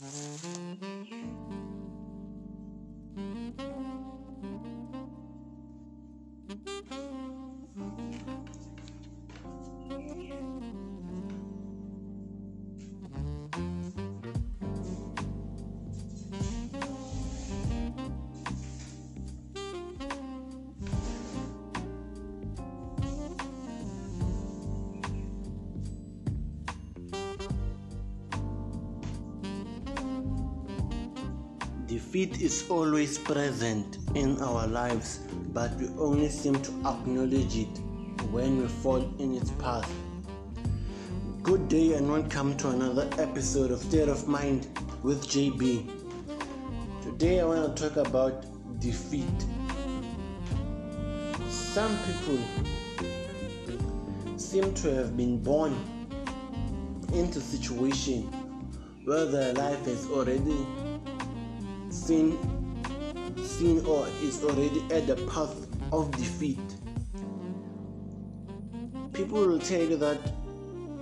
Mm-hmm. Defeat is always present in our lives, but we only seem to acknowledge it when we fall in its path. Good day and welcome to another episode of State of Mind with JB. Today I want to talk about defeat. Some people seem to have been born into situation where their life has already seen seen or is already at the path of defeat. People will tell you that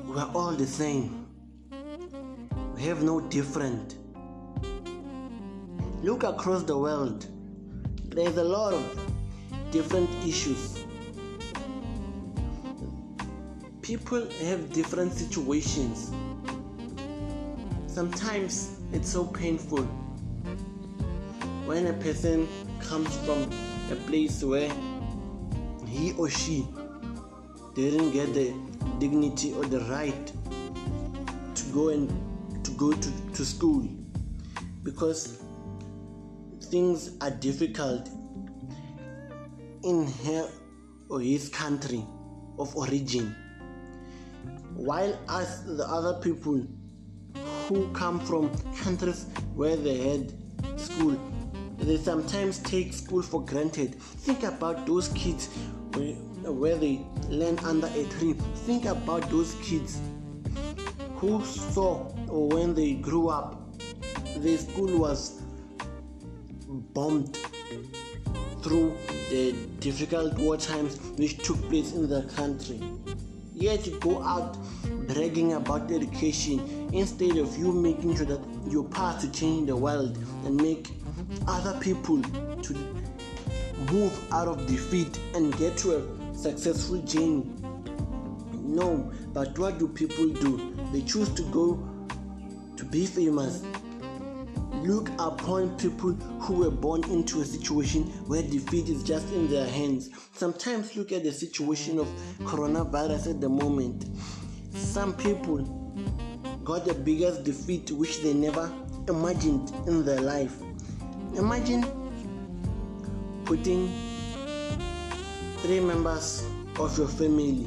we are all the same. We have no different. Look across the world. There's a lot of different issues. People have different situations. Sometimes it's so painful when a person comes from a place where he or she didn't get the dignity or the right to go and to go to, to school because things are difficult in her or his country of origin while us the other people who come from countries where they had school they sometimes take school for granted. Think about those kids where they learn under a tree. Think about those kids who saw or when they grew up, the school was bombed through the difficult war times which took place in the country. Yet you go out bragging about education instead of you making sure that you're part to change the world and make other people to move out of defeat and get to a successful journey. No, but what do people do? They choose to go to be famous. Look upon people who were born into a situation where defeat is just in their hands. Sometimes look at the situation of coronavirus at the moment. Some people got the biggest defeat which they never imagined in their life. Imagine putting three members of your family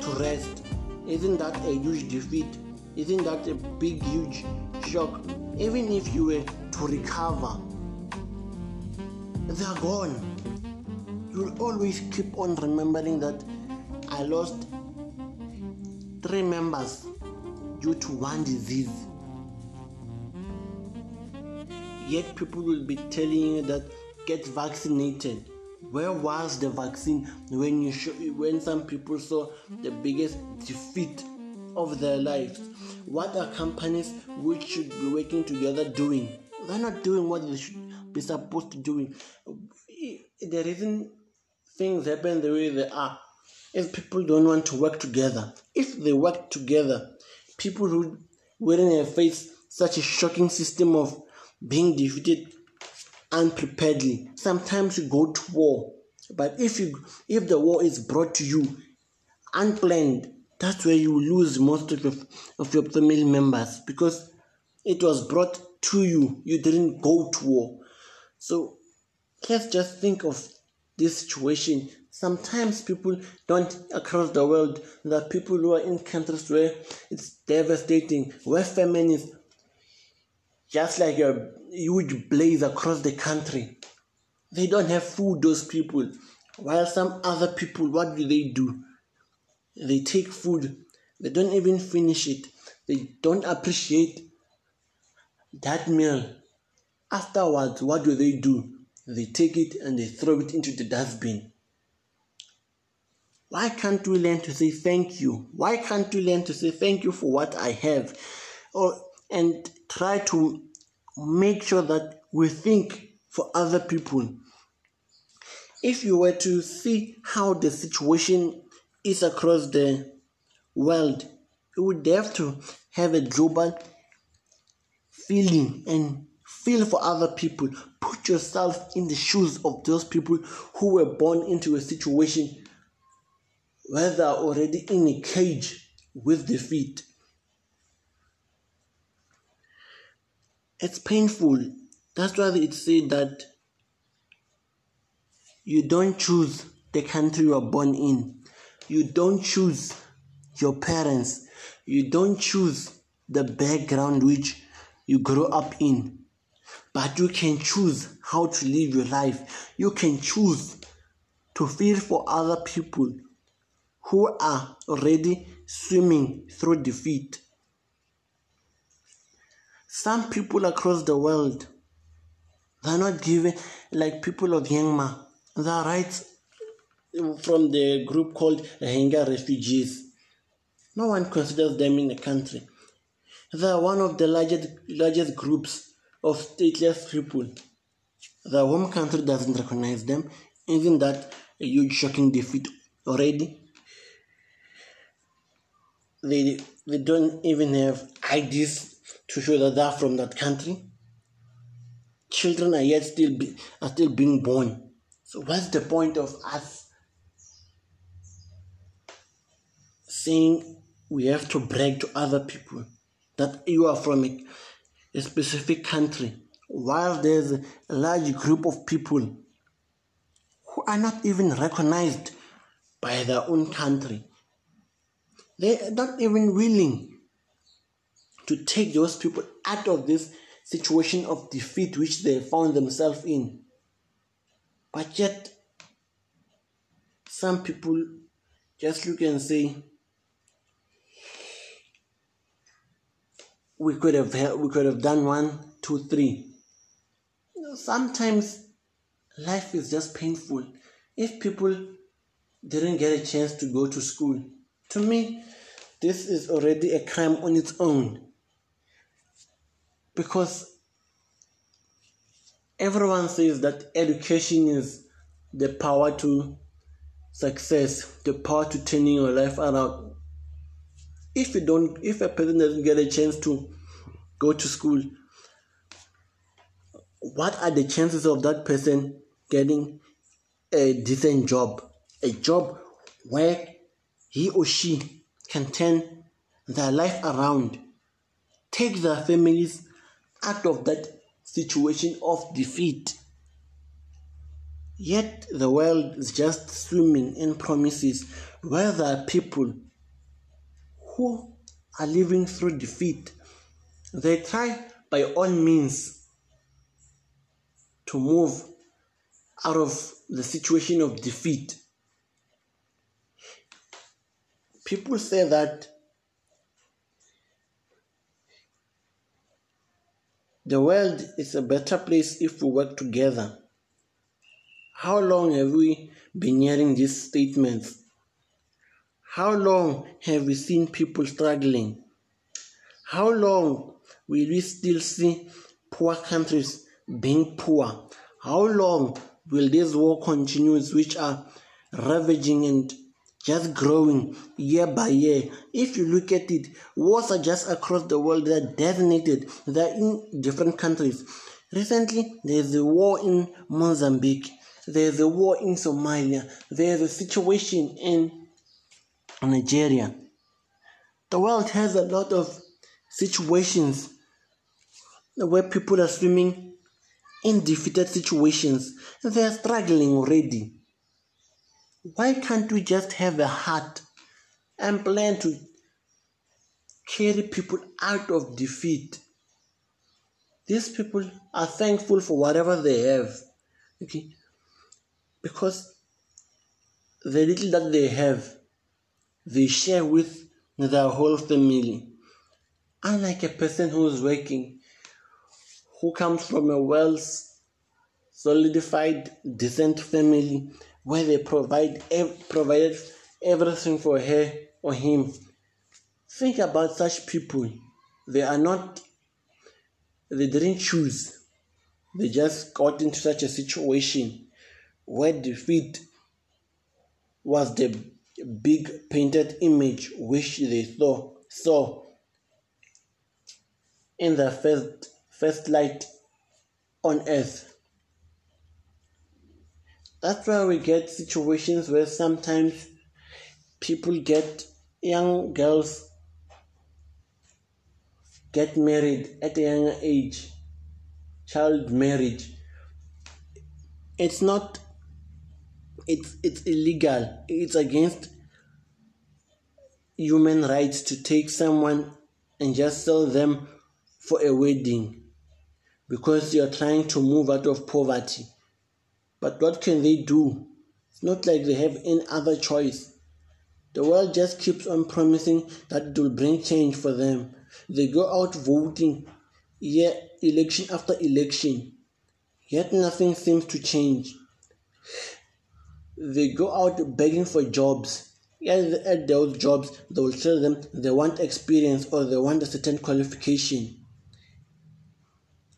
to rest. Isn't that a huge defeat? Isn't that a big, huge shock? Even if you were to recover, they are gone. You'll always keep on remembering that I lost three members due to one disease. Yet people will be telling you that get vaccinated. Where was the vaccine when you show, when some people saw the biggest defeat of their lives? What are companies which should be working together doing? They're not doing what they should be supposed to doing. The reason things happen the way they are if people don't want to work together. If they work together, people who wouldn't have faced such a shocking system of being defeated unpreparedly. Sometimes you go to war, but if you if the war is brought to you unplanned, that's where you lose most of your, of your family members because it was brought to you. You didn't go to war. So let's just think of this situation. Sometimes people don't across the world. Are people who are in countries where it's devastating, where famine is just like a huge blaze across the country. They don't have food, those people. While some other people, what do they do? They take food, they don't even finish it, they don't appreciate that meal. Afterwards, what do they do? They take it and they throw it into the dustbin. Why can't we learn to say thank you? Why can't we learn to say thank you for what I have? Or and try to make sure that we think for other people. If you were to see how the situation is across the world, you would have to have a global feeling and feel for other people. Put yourself in the shoes of those people who were born into a situation where they are already in a cage with defeat. It's painful. That's why it said that you don't choose the country you are born in. You don't choose your parents. You don't choose the background which you grow up in. But you can choose how to live your life. You can choose to feel for other people who are already swimming through defeat. Some people across the world, they're not given, like people of Myanmar, the rights from the group called Rohingya refugees. No one considers them in the country. They are one of the largest, largest groups of stateless people. The home country doesn't recognize them. Isn't that a huge shocking defeat already? They, they don't even have IDs to show that they're from that country. Children are yet still be, are still being born. So what's the point of us saying we have to brag to other people that you are from a, a specific country while there's a large group of people who are not even recognized by their own country. They are not even willing to take those people out of this situation of defeat which they found themselves in. But yet, some people just look and say, we could have we could have done one, two, three. sometimes life is just painful. If people didn't get a chance to go to school, to me, this is already a crime on its own because everyone says that education is the power to success, the power to turning your life around. If you don't, if a person doesn't get a chance to go to school, what are the chances of that person getting a decent job? A job where he or she can turn their life around, take their families out of that situation of defeat. Yet the world is just swimming in promises where there are people who are living through defeat. They try by all means to move out of the situation of defeat. People say that The world is a better place if we work together. How long have we been hearing these statements? How long have we seen people struggling? How long will we still see poor countries being poor? How long will this war continue, which are ravaging and just growing year by year. If you look at it, wars are just across the world, they're designated, they're in different countries. Recently, there's a war in Mozambique, there's a war in Somalia, there's a situation in Nigeria. The world has a lot of situations where people are swimming in defeated situations. They are struggling already. Why can't we just have a heart and plan to carry people out of defeat? These people are thankful for whatever they have. Okay? Because the little that they have, they share with their whole family. Unlike a person who is working, who comes from a well solidified, decent family, where they provide ev- provided everything for her or him. Think about such people. They are not they didn't choose. They just got into such a situation where defeat was the big painted image which they saw saw in the first first light on earth. That's why we get situations where sometimes people get young girls get married at a younger age, child marriage. It's not it's it's illegal. It's against human rights to take someone and just sell them for a wedding because you're trying to move out of poverty. But what can they do? It's not like they have any other choice. The world just keeps on promising that it will bring change for them. They go out voting year election after election, yet nothing seems to change. They go out begging for jobs. Yet at those jobs, they will tell them they want experience or they want a certain qualification.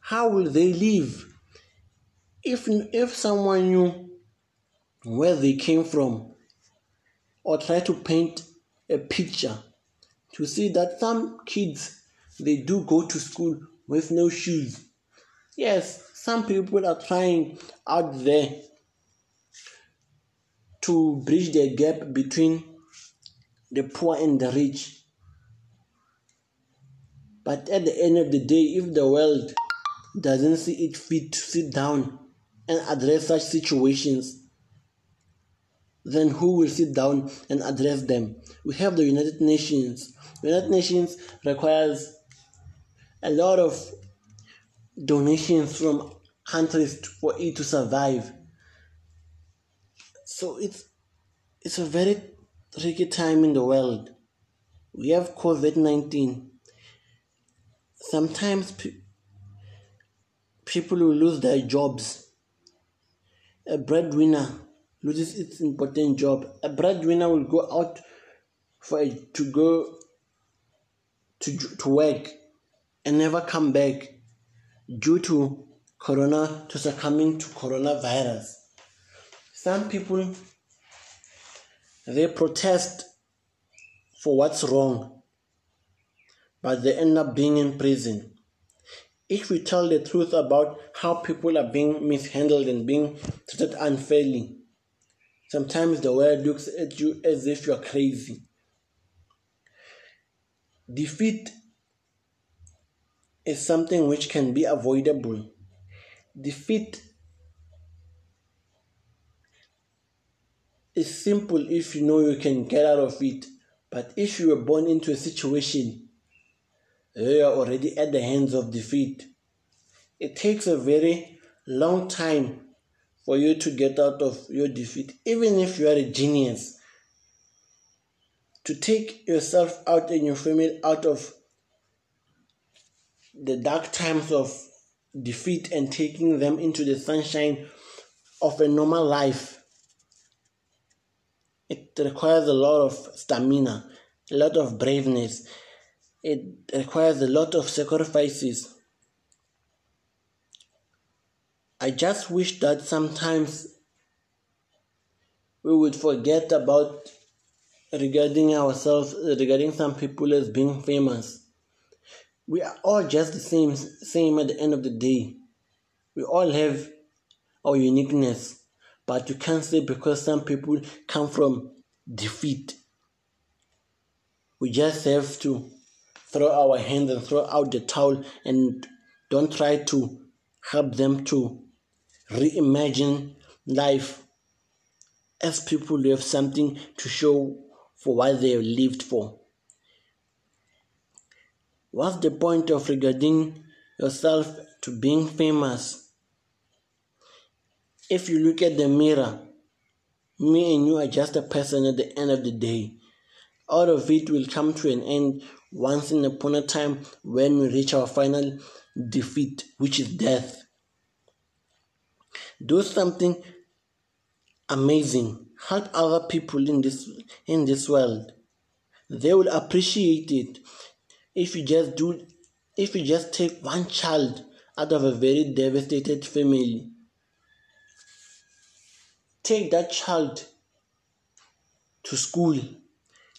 How will they live? If, if someone knew where they came from or try to paint a picture to see that some kids they do go to school with no shoes. Yes, some people are trying out there to bridge the gap between the poor and the rich. But at the end of the day, if the world doesn't see it fit to sit down and address such situations, then who will sit down and address them? We have the United Nations. The United Nations requires a lot of donations from countries for it to survive. So it's it's a very tricky time in the world. We have COVID nineteen. Sometimes pe- people will lose their jobs. A breadwinner loses its important job. A breadwinner will go out for a, to go to to work and never come back due to corona to succumbing to coronavirus. Some people they protest for what's wrong, but they end up being in prison. If we tell the truth about how people are being mishandled and being treated unfairly, sometimes the world looks at you as if you're crazy. Defeat is something which can be avoidable. Defeat is simple if you know you can get out of it. But if you were born into a situation you are already at the hands of defeat, it takes a very long time for you to get out of your defeat, even if you are a genius. To take yourself out and your family out of the dark times of defeat and taking them into the sunshine of a normal life. It requires a lot of stamina, a lot of braveness. It requires a lot of sacrifices. I just wish that sometimes we would forget about regarding ourselves, regarding some people as being famous. We are all just the same same at the end of the day. We all have our uniqueness but you can't say because some people come from defeat. We just have to throw our hands and throw out the towel and don't try to help them to reimagine life as people who have something to show for what they have lived for What's the point of regarding yourself to being famous? If you look at the mirror, me and you are just a person at the end of the day. All of it will come to an end once in upon a time when we reach our final defeat, which is death. Do something amazing. Help other people in this in this world. They will appreciate it if you just do if you just take one child out of a very devastated family, take that child to school,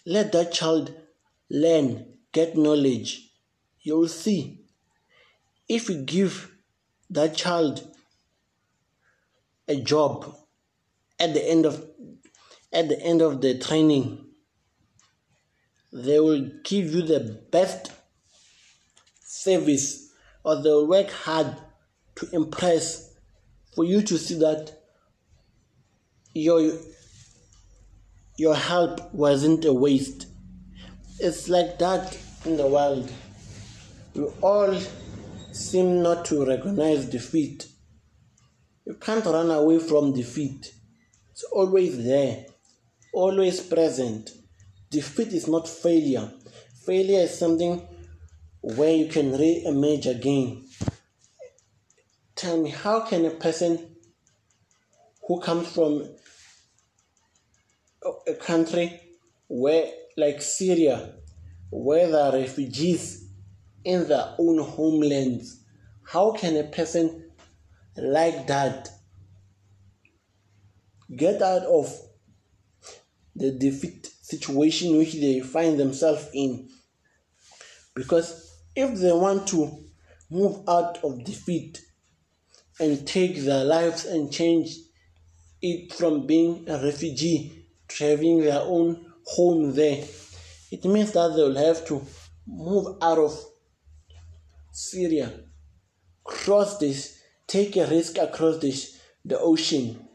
let that child learn, get knowledge, you'll see. If you give that child a job at the end of at the end of the training they will give you the best service or they'll work hard to impress for you to see that your your help wasn't a waste. It's like that in the world. We all seem not to recognize defeat. You can't run away from defeat. It's always there always present. Defeat is not failure. Failure is something where you can re-emerge again. Tell me, how can a person who comes from a country where, like Syria, where there are refugees in their own homelands, how can a person like that get out of the defeat situation which they find themselves in. Because if they want to move out of defeat and take their lives and change it from being a refugee having their own home there, it means that they will have to move out of Syria, cross this, take a risk across this, the ocean.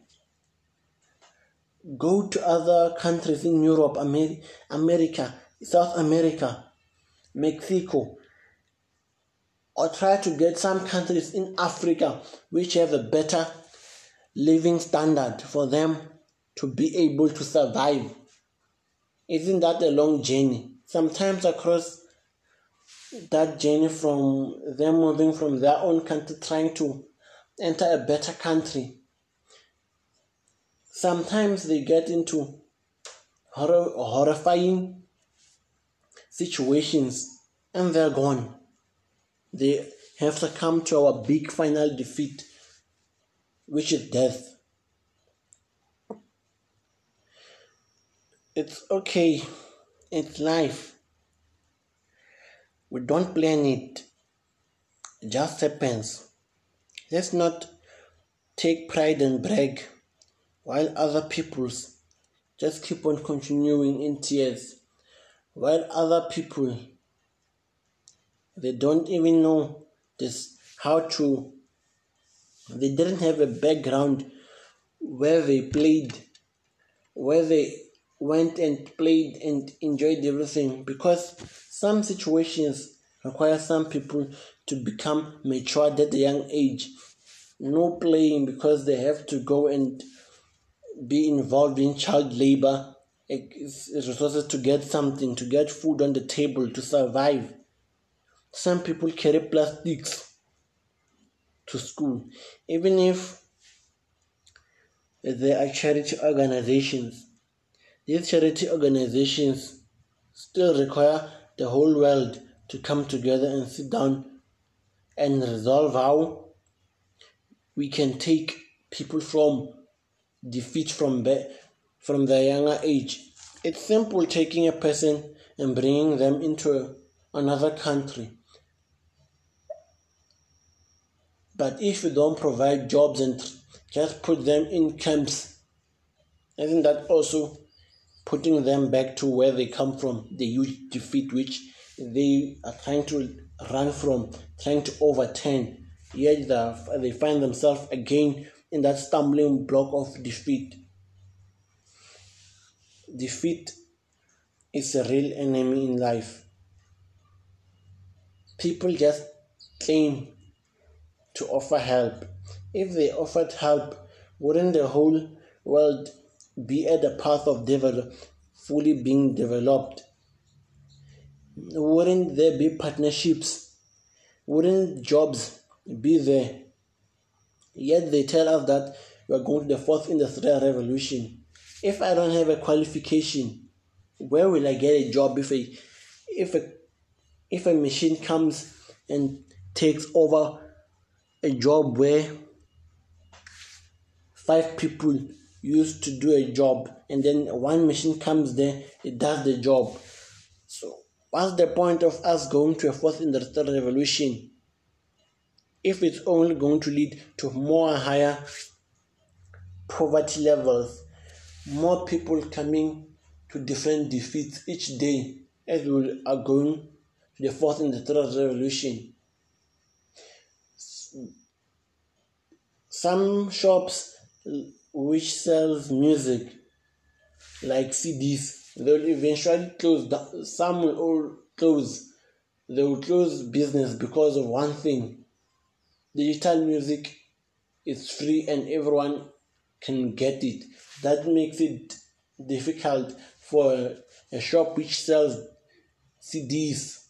Go to other countries in Europe, Amer- America, South America, Mexico, or try to get some countries in Africa which have a better living standard for them to be able to survive. Isn't that a long journey? Sometimes across that journey from them moving from their own country trying to enter a better country sometimes they get into horror, horrifying situations and they're gone. They have come to our big final defeat, which is death. It's okay, it's life. We don't plan it, it just happens. Let's not take pride and brag while other peoples just keep on continuing in tears, while other people they don't even know this how to they didn't have a background where they played where they went and played and enjoyed everything because some situations require some people to become matured at a young age no playing because they have to go and be involved in child labor, resources to get something, to get food on the table, to survive. Some people carry plastics to school, even if there are charity organizations. These charity organizations still require the whole world to come together and sit down and resolve how we can take people from defeat from be- from their younger age. It's simple taking a person and bringing them into another country. But if you don't provide jobs and just put them in camps, isn't that also putting them back to where they come from, the huge defeat which they are trying to run from, trying to overturn? Yet they find themselves again in that stumbling block of defeat. Defeat is a real enemy in life. People just claim to offer help. If they offered help, wouldn't the whole world be at the path of develop, fully being developed? Wouldn't there be partnerships? Wouldn't jobs be there? Yet they tell us that we are going to the fourth industrial revolution. If I don't have a qualification, where will I get a job if a if a if a machine comes and takes over a job where five people used to do a job and then one machine comes there it does the job. So what's the point of us going to a fourth industrial revolution if it's only going to lead to more higher poverty levels more people coming to different defeats each day as we are going to the fourth industrial revolution? Some shops which sells music like CDs. They'll eventually close. Some will all close. They will close business because of one thing. Digital music is free and everyone can get it. That makes it difficult for a shop which sells CDs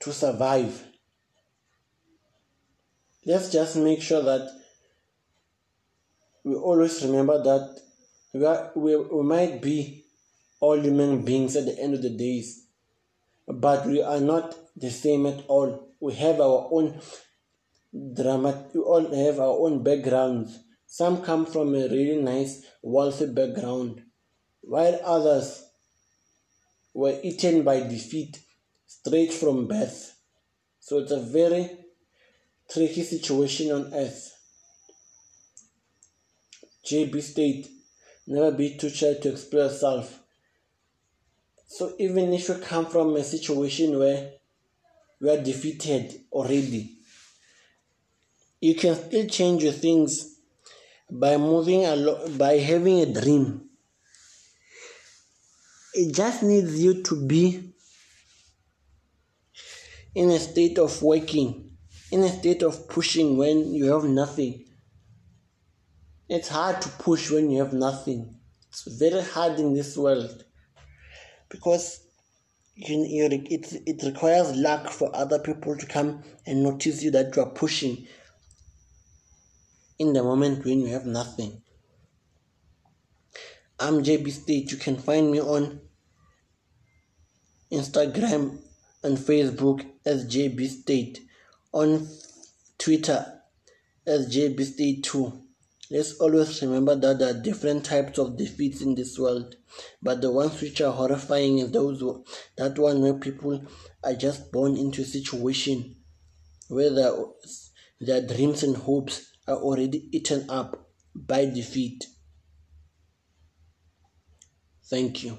to survive. Let's just make sure that we always remember that we, are, we, we might be all human beings at the end of the days, but we are not the same at all. We have our own drama, we all have our own backgrounds. Some come from a really nice, wealthy background, while others were eaten by defeat straight from birth. So it's a very tricky situation on earth. JB state, never be too shy to express yourself. So even if you come from a situation where you are defeated already, you can still change your things by moving along, by having a dream. It just needs you to be in a state of working, in a state of pushing when you have nothing. It's hard to push when you have nothing. It's very hard in this world because you, you, it, it requires luck for other people to come and notice you that you are pushing in the moment when you have nothing. I'm JB State. You can find me on Instagram and Facebook as JB State, on Twitter as JB State 2. Let's always remember that there are different types of defeats in this world, but the ones which are horrifying is those that one where people are just born into a situation where their, their dreams and hopes are already eaten up by defeat. Thank you.